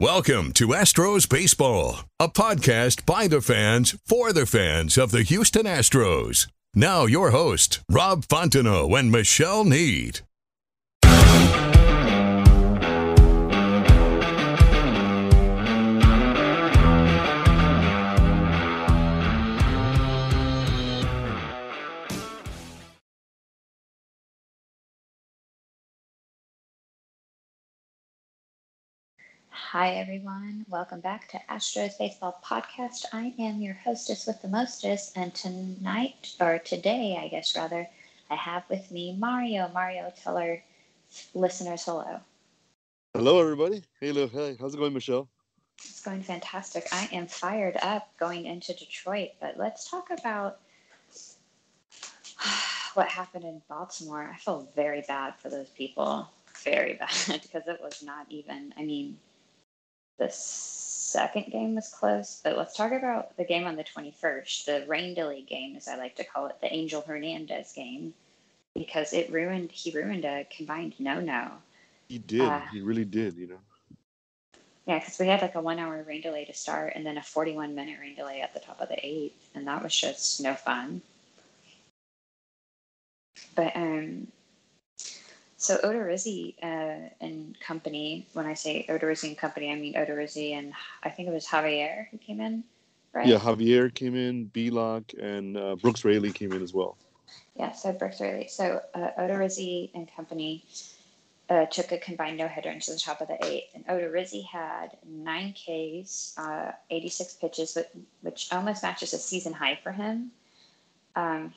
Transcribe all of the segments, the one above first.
Welcome to Astros Baseball, a podcast by the fans for the fans of the Houston Astros. Now, your host, Rob Fontenot and Michelle Need. Hi, everyone. Welcome back to Astros Baseball Podcast. I am your hostess with the mostest, and tonight, or today, I guess rather, I have with me Mario. Mario, tell our listeners hello. Hello, everybody. Hey, Lou. Hey, how's it going, Michelle? It's going fantastic. I am fired up going into Detroit, but let's talk about what happened in Baltimore. I feel very bad for those people. Very bad because it was not even, I mean, the second game was close, but let's talk about the game on the 21st, the rain delay game, as I like to call it, the Angel Hernandez game, because it ruined, he ruined a combined no no. He did. Uh, he really did, you know. Yeah, because we had like a one hour rain delay to start and then a 41 minute rain delay at the top of the eighth, and that was just no fun. But um, so Odorizzi uh, and company, when I say Odorizzi and company, I mean Odorizzi and I think it was Javier who came in, right? Yeah, Javier came in, Bielak, and uh, Brooks Raley came in as well. Yeah, so Brooks Raley. So uh, Odorizzi and company uh, took a combined no-hitter into the top of the eighth. And Odorizzi had nine Ks, uh, 86 pitches, which almost matches a season high for him. Um,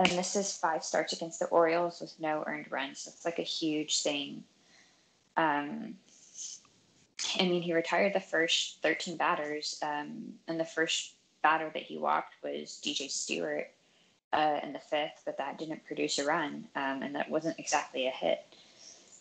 and this is five starts against the Orioles with no earned runs. It's like a huge thing. Um, I mean, he retired the first 13 batters, um, and the first batter that he walked was DJ Stewart uh, in the fifth, but that didn't produce a run, um, and that wasn't exactly a hit.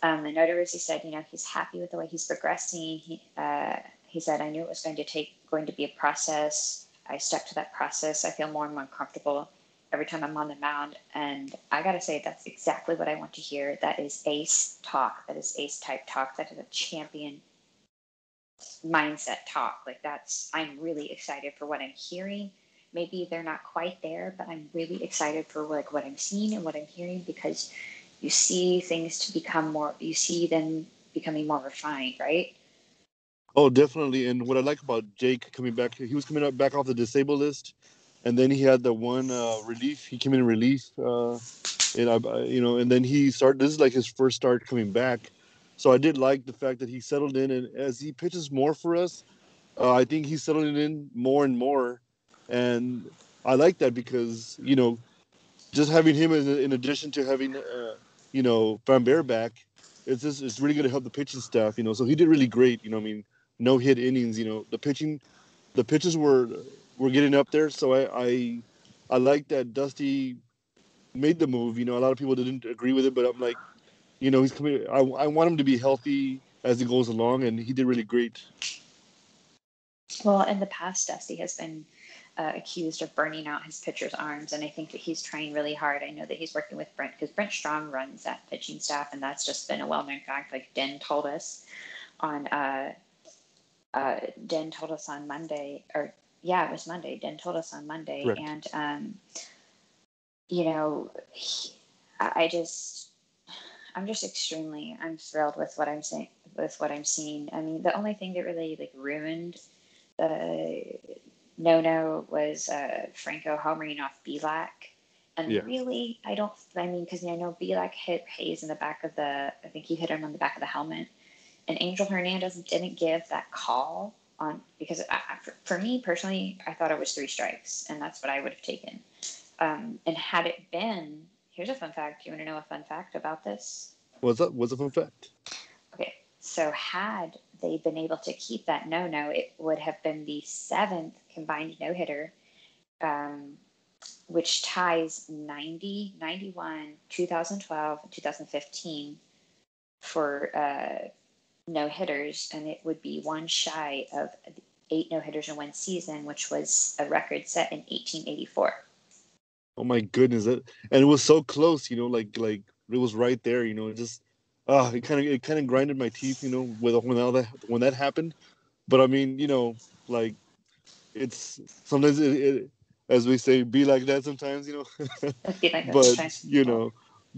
Um, and Odorizzi said, you know, he's happy with the way he's progressing. He uh, he said, I knew it was going to take going to be a process. I stuck to that process. I feel more and more comfortable every time I'm on the mound. And I got to say, that's exactly what I want to hear. That is ace talk. That is ace type talk. That is a champion mindset talk. Like that's, I'm really excited for what I'm hearing. Maybe they're not quite there, but I'm really excited for like what I'm seeing and what I'm hearing because you see things to become more, you see them becoming more refined, right? Oh, definitely. And what I like about Jake coming back, he was coming up back off the disabled list and then he had the one uh, relief. He came in relief, uh, and I, you know, and then he started. This is like his first start coming back, so I did like the fact that he settled in, and as he pitches more for us, uh, I think he's settling in more and more, and I like that because you know, just having him in, in addition to having, uh, you know, Framber back, it's just it's really going to help the pitching staff, you know. So he did really great, you know. I mean, no hit innings, you know. The pitching, the pitches were we're getting up there. So I, I, I like that Dusty made the move. You know, a lot of people didn't agree with it, but I'm like, you know, he's coming. I, I want him to be healthy as he goes along, and he did really great. Well, in the past, Dusty has been uh, accused of burning out his pitcher's arms, and I think that he's trying really hard. I know that he's working with Brent because Brent Strom runs that pitching staff, and that's just been a well-known fact. Like Den told us on, uh, uh, Den told us on Monday or yeah, it was Monday. Den told us on Monday, Correct. and um, you know, he, I just, I'm just extremely, I'm thrilled with what I'm saying, with what I'm seeing. I mean, the only thing that really like ruined the no no was uh, Franco homering off Bielak. And yeah. really, I don't. I mean, because I know Bielak hit Hays in the back of the. I think he hit him on the back of the helmet, and Angel Hernandez didn't give that call on because I, for, me personally, I thought it was three strikes, and that's what I would have taken. Um, and had it been, here's a fun fact. Do you want to know a fun fact about this? What's up? What's a fun fact? Okay, so had they been able to keep that no no, it would have been the seventh combined no hitter, um, which ties 90, 91, 2012, 2015 for uh, no hitters, and it would be one shy of eight no hitters in one season, which was a record set in 1884. Oh my goodness! That, and it was so close, you know, like like it was right there, you know. It just, ah, uh, it kind of it kind of grinded my teeth, you know, with when that when that happened. But I mean, you know, like it's sometimes it, it as we say, be like that sometimes, you know. like but you know,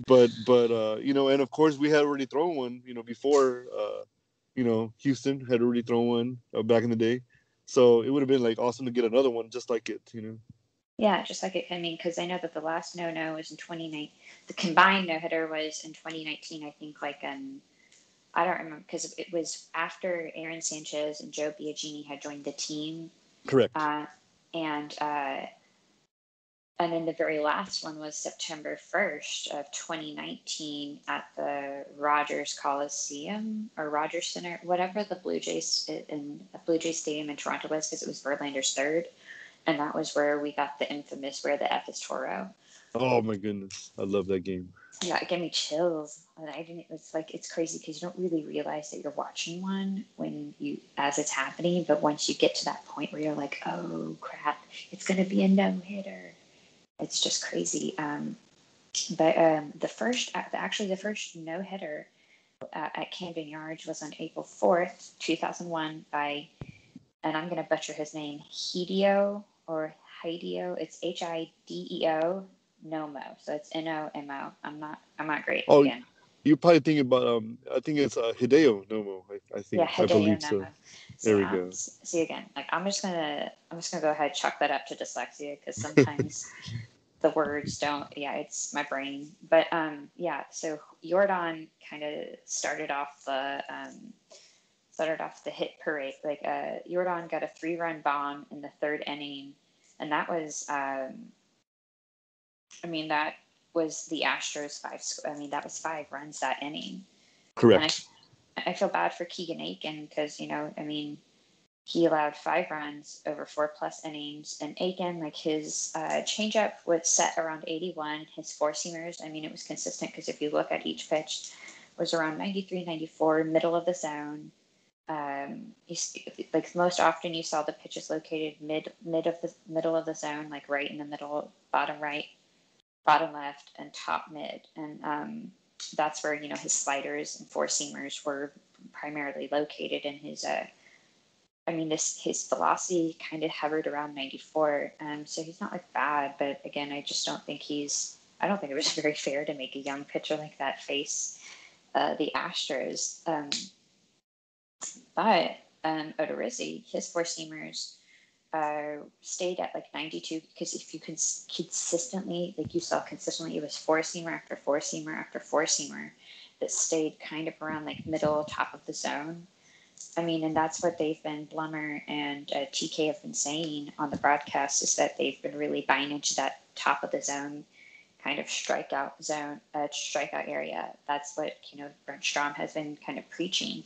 but but uh, you know, and of course we had already thrown one, you know, before uh, you know, Houston had already thrown one uh, back in the day. So it would have been like awesome to get another one just like it, you know. Yeah, just like it. I mean, because I know that the last no no was in 2019. The combined no hitter was in 2019. I think like um, I don't remember because it was after Aaron Sanchez and Joe Biagini had joined the team. Correct. Uh, and uh, and then the very last one was September 1st of 2019 at the Rogers Coliseum or Rogers Center, whatever the Blue Jays in Blue Jays Stadium in Toronto was, because it was Verlander's third, and that was where we got the infamous "Where the F is Toro." Oh my goodness, I love that game. Yeah, it gave me chills. and I didn't. It's like it's crazy because you don't really realize that you're watching one when you as it's happening, but once you get to that point where you're like, "Oh crap, it's gonna be a no hitter." It's just crazy. Um, but um, the first, uh, actually, the first no hitter uh, at Camden Yards was on April 4th, 2001, by, and I'm going to butcher his name, Hideo or Hideo. It's H I D E O Nomo. So it's N O M O. I'm not, I'm not great. Oh, again. You're probably thinking about, um, I think it's uh, Hideo Nomo. I, I think, yeah, Hideo I believe Nomo. so. There we go. See again, like I'm just gonna, I'm just gonna go ahead and chalk that up to dyslexia because sometimes the words don't yeah it's my brain. But um yeah so Yordan kind of started off the um started off the hit parade like uh Yordan got a three run bomb in the third inning and that was um I mean that was the Astros five I mean that was five runs that inning. Correct I, I feel bad for Keegan Akin because you know I mean he allowed five runs over four plus innings. And Akin, like his uh, changeup was set around 81. His four seamers, I mean, it was consistent because if you look at each pitch, was around 93, 94, middle of the zone. Um, like most often, you saw the pitches located mid mid of the middle of the zone, like right in the middle, bottom right, bottom left, and top mid. And um, that's where you know his sliders and four seamers were primarily located in his uh, I mean, this his velocity kind of hovered around 94, um, so he's not like bad. But again, I just don't think he's. I don't think it was very fair to make a young pitcher like that face uh, the Astros. Um, but um, Odorizzi, his four seamers uh, stayed at like 92 because if you can consistently, like you saw consistently, it was four seamer after four seamer after four seamer that stayed kind of around like middle top of the zone. I mean, and that's what they've been, Blummer and uh, TK have been saying on the broadcast is that they've been really buying into that top of the zone kind of strikeout zone, uh, strikeout area. That's what, you know, Brent Strom has been kind of preaching.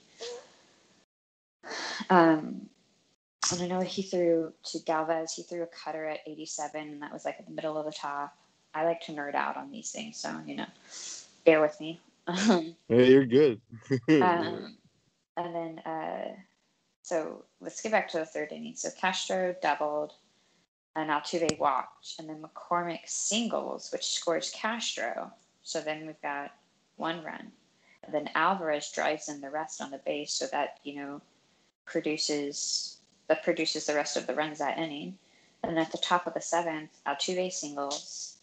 Um, and I know he threw to Galvis, he threw a cutter at 87, and that was like in the middle of the top. I like to nerd out on these things, so, you know, bear with me. yeah, you're good. um, and then, uh, so let's get back to the third inning. So Castro doubled, and Altuve walked, and then McCormick singles, which scores Castro. So then we've got one run. And then Alvarez drives in the rest on the base, so that you know produces that produces the rest of the runs that inning. And then at the top of the seventh, Altuve singles,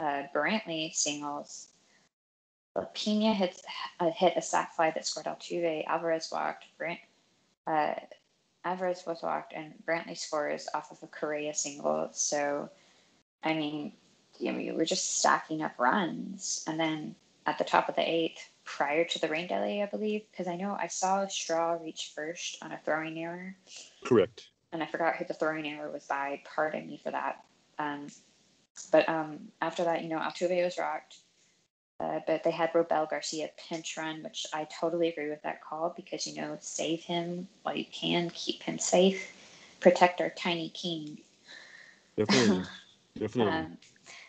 uh, Brantley singles, Pena hits uh, hit a sac fly that scored Altuve. Alvarez walked. Brant, uh, Alvarez was walked, and Brantley scores off of a Correa single. So, I mean, you know, we were just stacking up runs. And then at the top of the eighth, prior to the rain delay, I believe, because I know I saw Straw reach first on a throwing error. Correct. And I forgot who the throwing error was by. Pardon me for that. Um, but um, after that, you know, Altuve was rocked. Uh, but they had Robel Garcia pinch run, which I totally agree with that call because, you know, save him while you can, keep him safe, protect our tiny king. Definitely. Definitely. Um,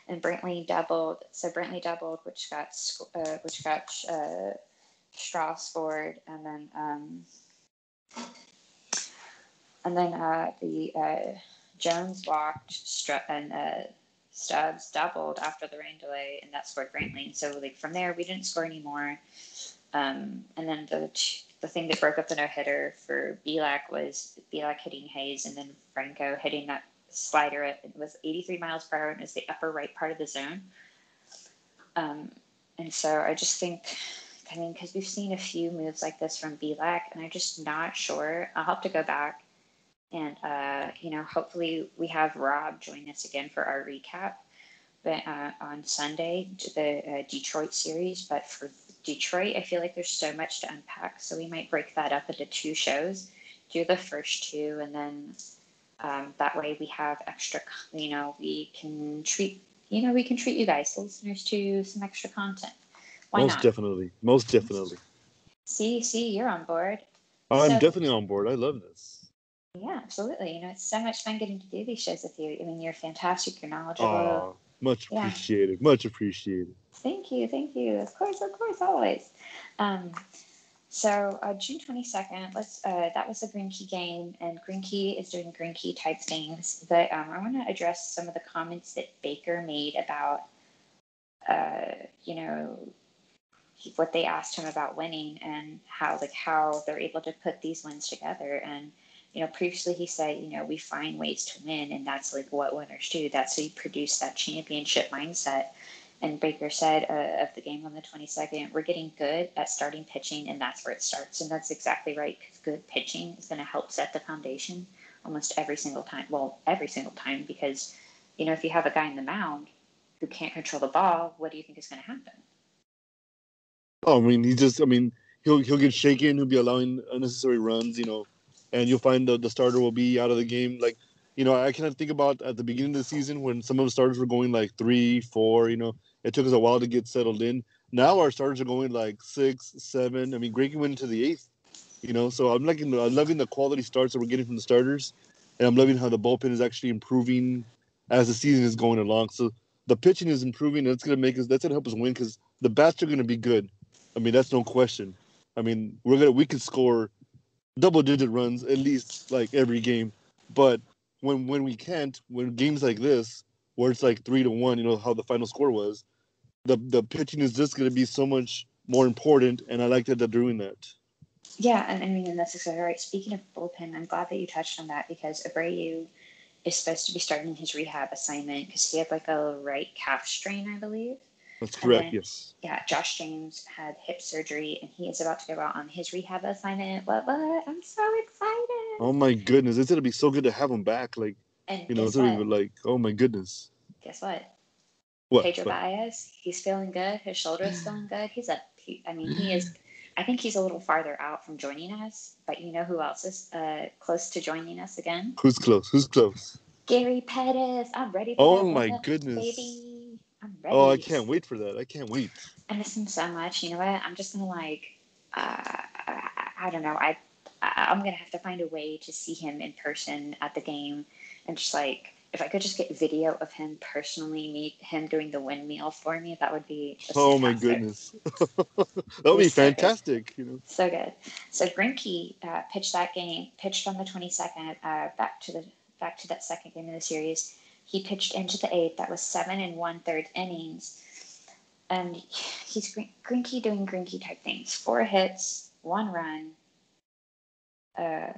and Brantley doubled. So Brantley doubled, which got uh, which got uh, Straw's scored, and then um, and then uh, the uh, Jones walked Str- and uh, Stubbs doubled after the rain delay, and that scored Brantley. So like from there, we didn't score anymore. Um, and then the the thing that broke up the no hitter for Bielak was Bielak hitting Hays, and then Franco hitting that slider. It was 83 miles per hour, and it's the upper right part of the zone. Um, and so I just think, I mean, because we've seen a few moves like this from Bielak, and I'm just not sure. I'll have to go back and, uh, you know, hopefully we have Rob join us again for our recap but, uh, on Sunday, the uh, Detroit series. But for Detroit, I feel like there's so much to unpack. So we might break that up into two shows, do the first two, and then um, that way we have extra, you know, we can treat, you know, we can treat you guys, listeners, to some extra content. Why Most not? definitely. Most definitely. See, see, you're on board. I'm so, definitely on board. I love this. Yeah, absolutely. You know, it's so much fun getting to do these shows with you. I mean, you're fantastic. You're knowledgeable. Oh, much appreciated. Yeah. Much appreciated. Thank you. Thank you. Of course, of course, always. Um, so uh, June 22nd, let's, uh, that was the Greinke game, and Greinke is doing Greinke type things. But um, I want to address some of the comments that Baker made about, uh, you know, what they asked him about winning and how like how they're able to put these wins together. And you know, previously he said, you know, we find ways to win, and that's like what winners do. That's how you produce that championship mindset. And Baker said uh, of the game on the 22nd, we're getting good at starting pitching, and that's where it starts. And that's exactly right, because good pitching is going to help set the foundation almost every single time. Well, every single time, because, you know, if you have a guy in the mound who can't control the ball, what do you think is going to happen? Oh, I mean, he just, I mean, he'll he'll get shaken. He'll be allowing unnecessary runs, you know, and you'll find the the starter will be out of the game. Like, you know, I kind of think about at the beginning of the season when some of the starters were going like three, four. You know, it took us a while to get settled in. Now our starters are going like six, seven. I mean, Greinke went into the eighth. You know, so I'm liking I'm loving the quality starts that we're getting from the starters, and I'm loving how the bullpen is actually improving as the season is going along. So the pitching is improving, and it's gonna make us that's gonna help us win because the bats are gonna be good. I mean, that's no question. I mean, we're gonna we can score double digit runs at least like every game. But when when we can't, when games like this, where it's like three to one, you know how the final score was, the the pitching is just going to be so much more important, and I like that they're doing that. Yeah, and I mean, and that's exactly right. Speaking of bullpen, I'm glad that you touched on that because Abreu is supposed to be starting his rehab assignment because he had like a right calf strain, I believe. That's correct. Then, yes. Yeah, Josh James had hip surgery, and he is about to go out on his rehab assignment. What? What? I'm so excited. Oh my goodness! It's gonna be so good to have him back. Like, and you know, it's gonna be like, oh my goodness. Guess what? What? Pedro what? Baez, he's feeling good. His shoulder is feeling good. He's a. He, I mean, he is. I think he's a little farther out from joining us, but you know who else is uh, close to joining us again? Who's close? Who's close? Gary Pettis. I'm ready. For oh my goodness, baby. Oh, I can't wait for that. I can't wait. I miss him so much. You know what? I'm just gonna like, uh, I, I don't know. I, I'm gonna have to find a way to see him in person at the game, and just like if I could just get video of him personally meet him doing the windmill for me, that would be. Oh my goodness, that would be fantastic. So you know, so good. So Greinke uh, pitched that game, pitched on the 22nd, uh, back to the back to that second game of the series. He pitched into the eighth. That was seven and one third innings. And he's Greinke doing Greinke type things. Four hits, one run. Uh,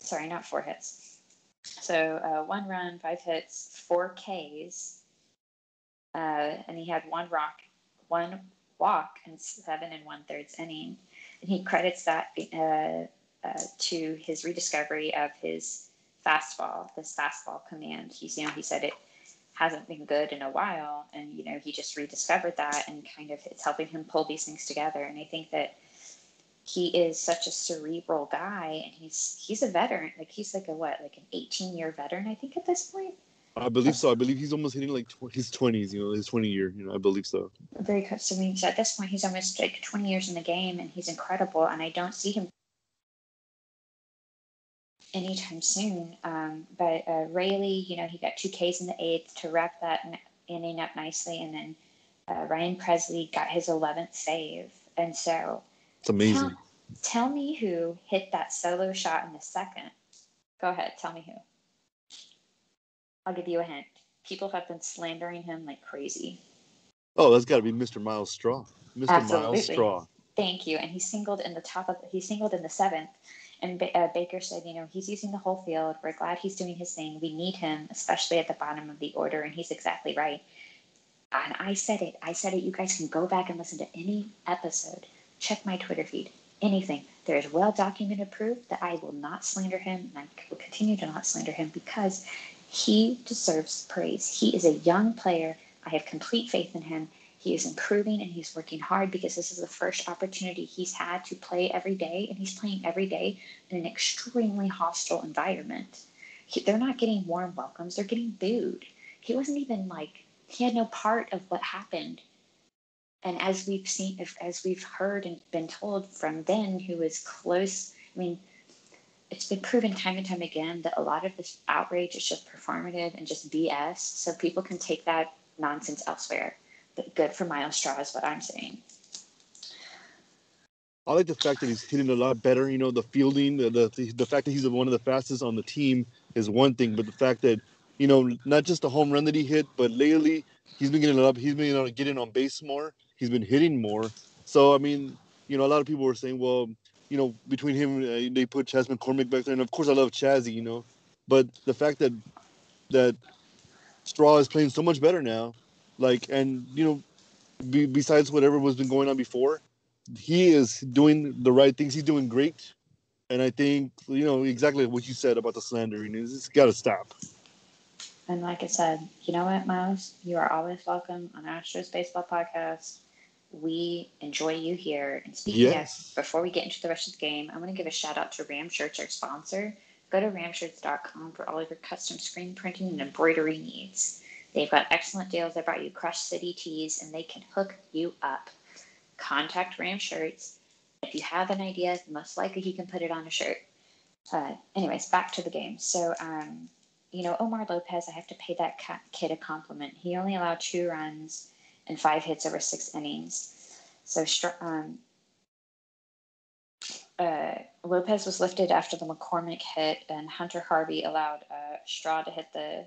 sorry, not four hits. So uh, one run, five hits, four Ks. Uh, and he had one rock, one walk, and seven and one thirds inning. And he credits that uh, uh, to his rediscovery of his fastball, this fastball command. He's, you know, he said it hasn't been good in a while, and you know, he just rediscovered that, and kind of it's helping him pull these things together. And I think that he is such a cerebral guy, and he's he's a veteran. Like he's like a what, like an 18 year veteran, I think at this point. I believe so. I believe he's almost hitting like tw- his twenties. You know, his twenty year. You know, I believe so. Very close. So means at this point he's almost like 20 years in the game, and he's incredible. And I don't see him anytime soon. Um, but uh, Raley, you know, he got two Ks in the eighth to wrap that inning up nicely, and then uh, Ryan Pressly got his 11th save. And so, It's amazing. tell, tell me who hit that solo shot in the second. Go ahead, tell me who. I'll give you a hint. People have been slandering him like crazy. Oh, that's got to be Mr. Miles Straw. Mr. Miles Absolutely. Straw. Thank you. And he singled in the top of he singled in the seventh. And ba- uh, Baker said, you know, he's using the whole field. We're glad he's doing his thing. We need him, especially at the bottom of the order. And he's exactly right. And I said it. I said it. You guys can go back and listen to any episode. Check my Twitter feed. Anything. There is well documented proof that I will not slander him, and I will continue to not slander him because he deserves praise. He is a young player. I have complete faith in him. He is improving and he's working hard because this is the first opportunity he's had to play every day, and he's playing every day in an extremely hostile environment. He, they're not getting warm welcomes, they're getting booed. He wasn't even like, he had no part of what happened. And as we've seen, as we've heard and been told from Ben, who was close, I mean, it's been proven time and time again that a lot of this outrage is just performative and just BS. So people can take that nonsense elsewhere. Good for Miles Straw is what I'm saying. I like the fact that he's hitting a lot better. You know, the fielding, the the, the fact that he's one of the fastest on the team is one thing, but the fact that you know not just the home run that he hit, but lately he's been getting up. He's been getting on base more. He's been hitting more. So I mean, you know, a lot of people were saying, well, you know, between him, uh, they put Chas McCormick back there, and of course I love Chazzy, you know, but the fact that that Straw is playing so much better now, like, and you know, be, besides whatever was been going on before, he is doing the right things. He's doing great, and I think you know exactly what you said about the slandering. It's, it's got to stop. And like I said, you know what, Miles? You are always welcome on Astros Baseball Podcast. We enjoy you here. And speaking Yes. of, before we get into the rest of the game, I want to give a shout out to Ram Shirts, our sponsor. Go to ramshirts.com for all of your custom screen printing and embroidery needs. They've got excellent deals. They brought you Crush City tees, and they can hook you up. Contact Ram Shirts. If you have an idea, most likely he can put it on a shirt. Uh, anyways, back to the game. So, um, you know, Omar Lopez, I have to pay that kid a compliment. He only allowed two runs and five hits over six innings. So, um, uh, Lopez was lifted after the McCormick hit, and Hunter Harvey allowed uh, Straw to hit the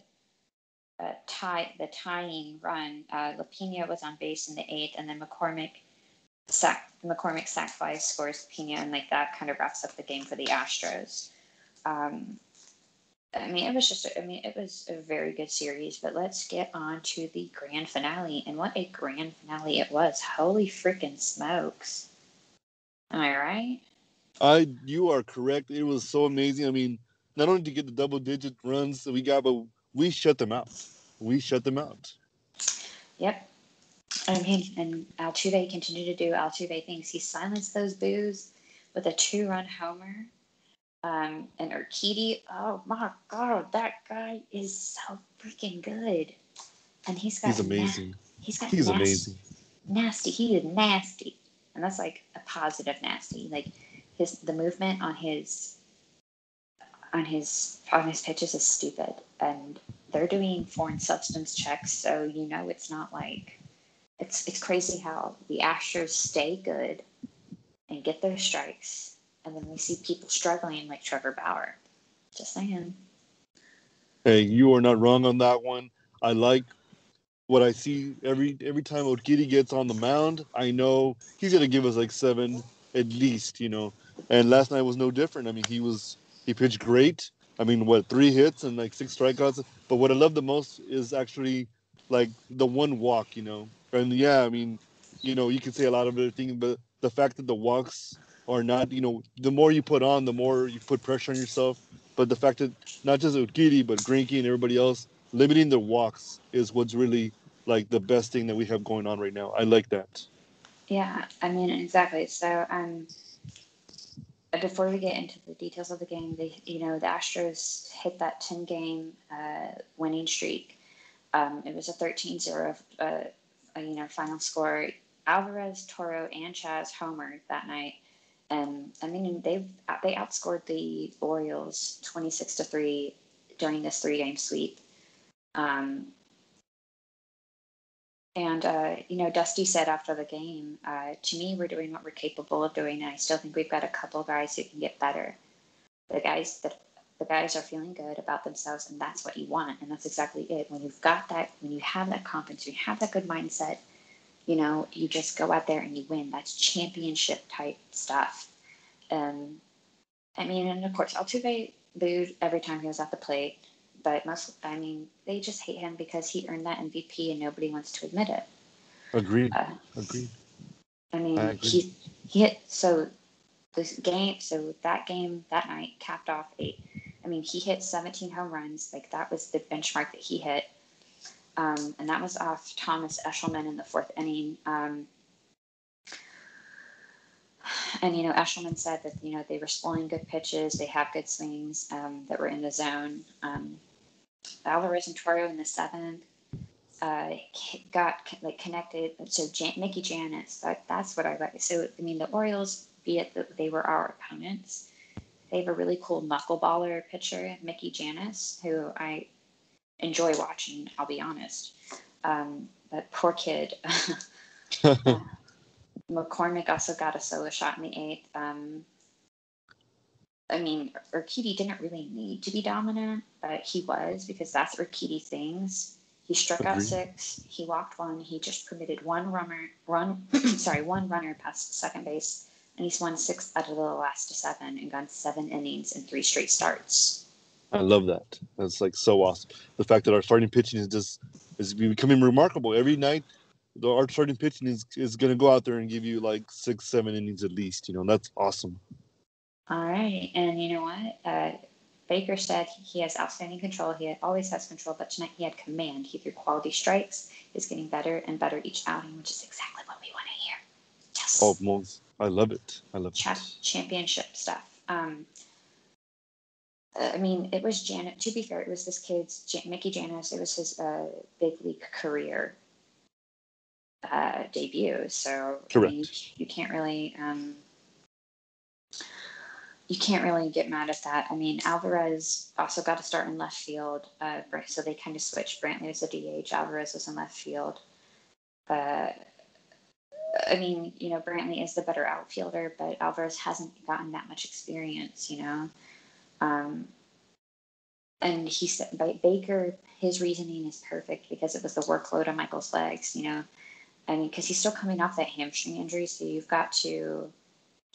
uh, tie the tying run. Uh, Lapina was on base in the eighth, and then McCormick sack McCormick sack scores Lapina, and like that kind of wraps up the game for the Astros. Um, I mean, it was just, I mean, it was a very good series, but let's get on to the grand finale. And what a grand finale it was. Holy freaking smokes. Am I right? I, you are correct. It was so amazing. I mean, not only to get the double digit runs that we got, but we shut them out. We shut them out. Yep. I mean, and Altuve continued to do Altuve things. He silenced those boos with a two run homer. Um, and Urquidy, oh my God, that guy is so freaking good. And he's got He's na- amazing. he's got He's nas- amazing. nasty. He is nasty, and that's like a positive nasty. Like his the movement on his on his on his pitches is stupid, and they're doing foreign substance checks, so you know it's not like it's it's crazy how the Astros stay good and get their strikes, and then we see people struggling like Trevor Bauer. Just saying. Hey, you are not wrong on that one. I like what I see every every time Urquidy gets on the mound. I know he's gonna give us like seven at least, you know. And last night was no different. I mean, he was he pitched great. I mean, what three hits and like six strikeouts. But what I love the most is actually like the one walk, you know. And yeah, I mean, you know, you can say a lot of other things, but the fact that the walks are not, you know, the more you put on, the more you put pressure on yourself. But the fact that not just Urquidy, but Greinke and everybody else limiting their walks is what's really like the best thing that we have going on right now. I like that. Yeah, I mean exactly. So um, before we get into the details of the game, they, you know, the Astros hit that 10 game uh, winning streak. Um, it was a 13 0, uh, you know, final score. Alvarez, Toro, and Chas homered that night. And I mean, they they outscored the Orioles 26 to 3 during this three game sweep. Um, and, uh, you know, Dusty said after the game, uh, to me, we're doing what we're capable of doing. And I still think we've got a couple guys who can get better. The guys that the guys are feeling good about themselves, and that's what you want. And that's exactly it. When you've got that, when you have that confidence, you have that good mindset, you know, you just go out there and you win. That's championship type stuff. Um, I mean, and of course, Altuve booed every time he was at the plate but most, I mean, they just hate him because he earned that MVP and nobody wants to admit it. Agreed. Uh, Agreed. I mean, I he he hit so this game, so that game that night capped off eight. I mean, he hit 17 home runs. Like that was the benchmark that he hit, um, and that was off Thomas Eshelman in the fourth inning. Um, and you know, Eshelman said that you know they were spoiling good pitches, they have good swings um, that were in the zone. Um, Alvarez and Toro in the seventh uh, got like connected. So Jan- Mickey Jannis, that, that's what I like. So I mean, the Orioles, be it that they were our opponents, they have a really cool knuckleballer pitcher, Mickey Jannis, who I enjoy watching. I'll be honest. Um, but poor kid. uh, McCormick also got a solo shot in the eighth. Um, I mean, Urquidy didn't really need to be dominant, but he was because that's Urquidy things. He struck Agreed. out six. He walked one. He just permitted one runner, run, sorry, one runner past second base, and he's won six out of the last seven and gone seven innings in three straight starts. I love that. That's like so awesome. The fact that our starting pitching is just is becoming remarkable every night. The our starting pitching is is going to go out there and give you like six, seven innings at least. You know, that's awesome. All right. And you know what? Uh, Baker said he has outstanding control. He always has control, but tonight he had command. He threw quality strikes. He's getting better and better each outing, which is exactly what we want to hear. Yes. Oh, most. I love it. I love Ch- it. Championship stuff. Um, I mean, it was Janet. To be fair, it was this kid's Jan- Mickey Jannis. It was his uh, big league career uh, debut. So Correct. I mean, you, can't really um, you can't really get mad at that. I mean, Alvarez also got to start in left field, uh, so they kind of switched. Brantley was a DH, Alvarez was in left field. Uh, I mean, you know, Brantley is the better outfielder, but Alvarez hasn't gotten that much experience, you know. Um, and he said, Baker, his reasoning is perfect because it was the workload on Michael's legs, you know. I mean, because he's still coming off that hamstring injury, so you've got to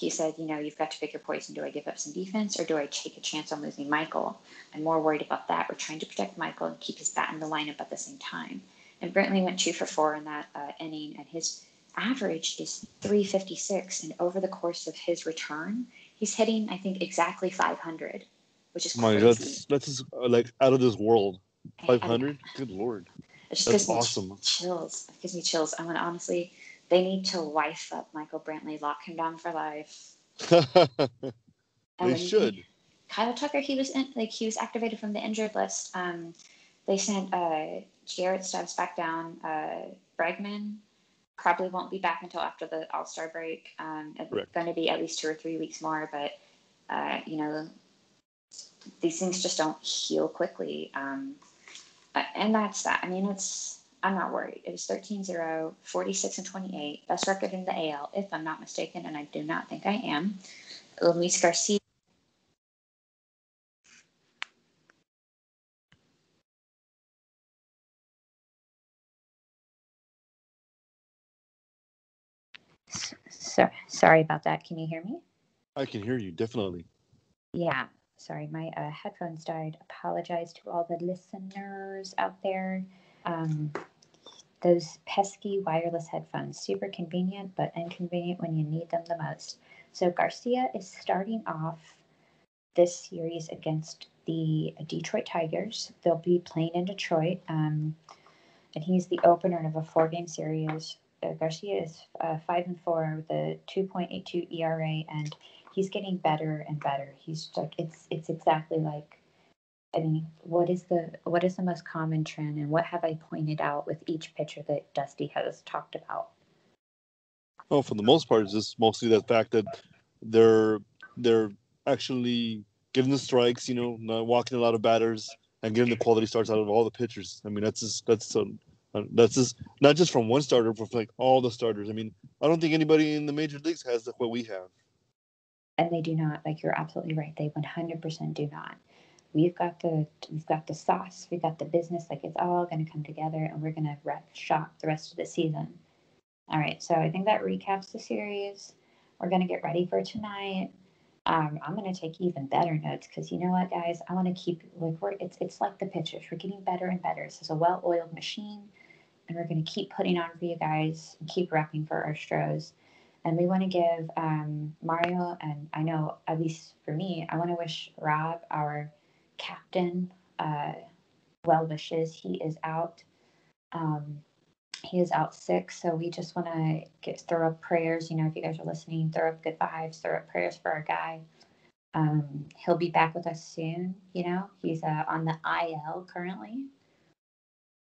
he said, you know, you've got to pick your poison. Do I give up some defense or do I take a chance on losing Michael? I'm more worried about that. We're trying to protect Michael and keep his bat in the lineup at the same time. And Brantley went two for four in that uh, inning, and his average is 356. And over the course of his return, he's hitting, I think, exactly 500, which is crazy. My, that's that's uh, like out of this world. 500. Good lord. It just that's gives awesome. me chills. It gives me chills. I want to honestly they need to wife up Michael Brantley, lock him down for life. they should. He, Kyle Tucker, he was in, like he was activated from the injured list. Um, they sent uh, Garrett Stubbs back down. Uh, Bregman probably won't be back until after the All Star break. Um, it's going to be at least two or three weeks more, but uh, you know these things just don't heal quickly. Um, and that's that. I mean, it's I'm not worried. It was 13 0, 46 and 28, best record in the AL, if I'm not mistaken, and I do not think I am. Luis Garcia. So, sorry about that. Can you hear me? I can hear you, definitely. Yeah. Sorry, my uh, headphones died. Apologize to all the listeners out there. Um, those pesky wireless headphones, super convenient, but inconvenient when you need them the most. So Garcia is starting off this series against the Detroit Tigers. They'll be playing in Detroit, um, and he's the opener of a four-game series. Uh, Garcia is uh, five and four with a 2.82 ERA and he's getting better and better. He's like it's it's exactly like mean, what is the what is the most common trend and what have I pointed out with each pitcher that Dusty has talked about? Well, for the most part, it's just mostly the fact that they're they're actually getting the strikes, you know, not walking a lot of batters and getting the quality starts out of all the pitchers. I mean, that's just that's a, uh, that's just not just from one starter, but from like all the starters. I mean, I don't think anybody in the major leagues has what we have. And they do not. Like you're absolutely right. They 100% do not. We've got the we've got the sauce. We got the business. Like it's all going to come together, and we're going to wreck shop the rest of the season. All right. So I think that recaps the series. We're going to get ready for tonight. Um, I'm going to take even better notes because you know what, guys, I want to keep like we're it's it's like the pitchers. We're getting better and better. This is a well-oiled machine, and we're going to keep putting on for you guys and keep repping for our Stros. And we want to give um, Mario and I know at least for me, I want to wish Rob, our captain, uh, well wishes. He is out. Um, he is out sick, so we just want to get throw up prayers. You know, if you guys are listening, throw up good vibes, throw up prayers for our guy. Um, he'll be back with us soon. You know, he's uh, on the IL currently.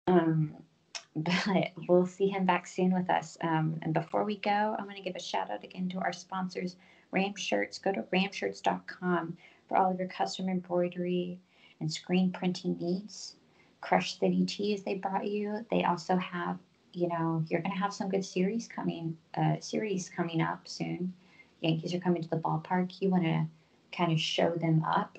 Um, but we'll see him back soon with us. Um, and before we go, I'm going to give a shout out again to our sponsors, Ram Shirts. Go to ramshirts.com for all of your custom embroidery and screen printing needs. Crush City Tees they brought you. They also have, you know, you're going to have some good series coming, uh, series coming up soon. Yankees are coming to the ballpark. You want to kind of show them up.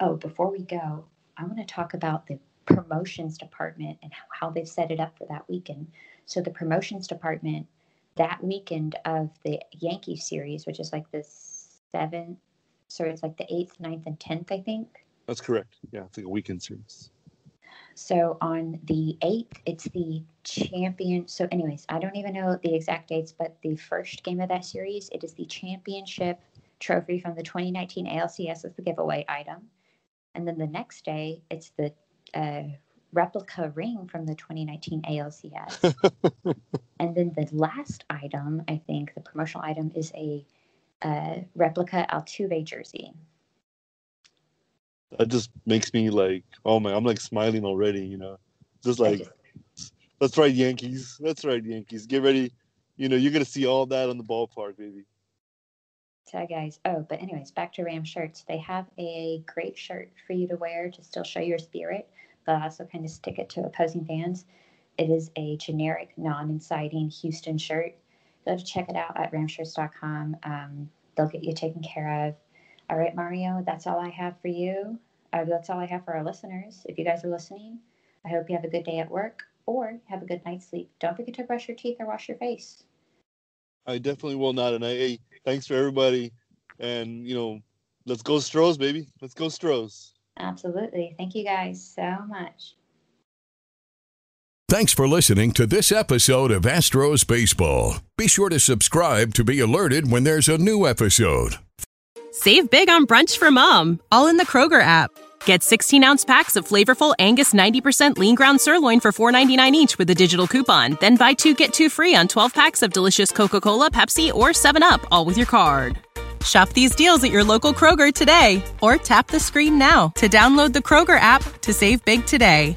Oh, before we go, I want to talk about the promotions department and how they've set it up for that weekend. So the promotions department that weekend of the Yankee series, which is like the seventh, so it's like the eighth, 9th, and tenth, I think. That's correct. Yeah, it's like a weekend series. So on the 8th, it's the champion. So, anyways, I don't even know the exact dates, but the first game of that series, it is the championship trophy from the 2019 ALCS as the giveaway item. And then the next day, it's the uh, replica ring from the 2019 ALCS. and then the last item, I think, the promotional item is a uh, replica Altuve jersey. That just makes me like, oh my, I'm like smiling already, you know, just like, just, that's right, Yankees. That's right, Yankees. Get ready. You know, you're gonna see all that on the ballpark, baby. So, guys. Oh, but anyways, back to Ram shirts. They have a great shirt for you to wear to still show your spirit, but also kind of stick it to opposing fans. It is a generic, non-inciting Houston shirt go to check it out at ramshirts.com. Um, they'll get you taken care of. All right, Mario, that's all I have for you. Uh, that's all I have for our listeners. If you guys are listening, I hope you have a good day at work or have a good night's sleep. Don't forget to brush your teeth or wash your face. I definitely will not. And I, hey, thanks for everybody. And, you know, let's go Stros, baby. Let's go Stros. Absolutely. Thank you guys so much. Thanks for listening to this episode of Astros Baseball. Be sure to subscribe to be alerted when there's a new episode. Save big on brunch for mom, all in the Kroger app. Get 16 ounce packs of flavorful Angus 90% lean ground sirloin for $4.99 each with a digital coupon. Then buy two get two free on 12 packs of delicious Coca Cola, Pepsi, or 7UP, all with your card. Shop these deals at your local Kroger today or tap the screen now to download the Kroger app to save big today.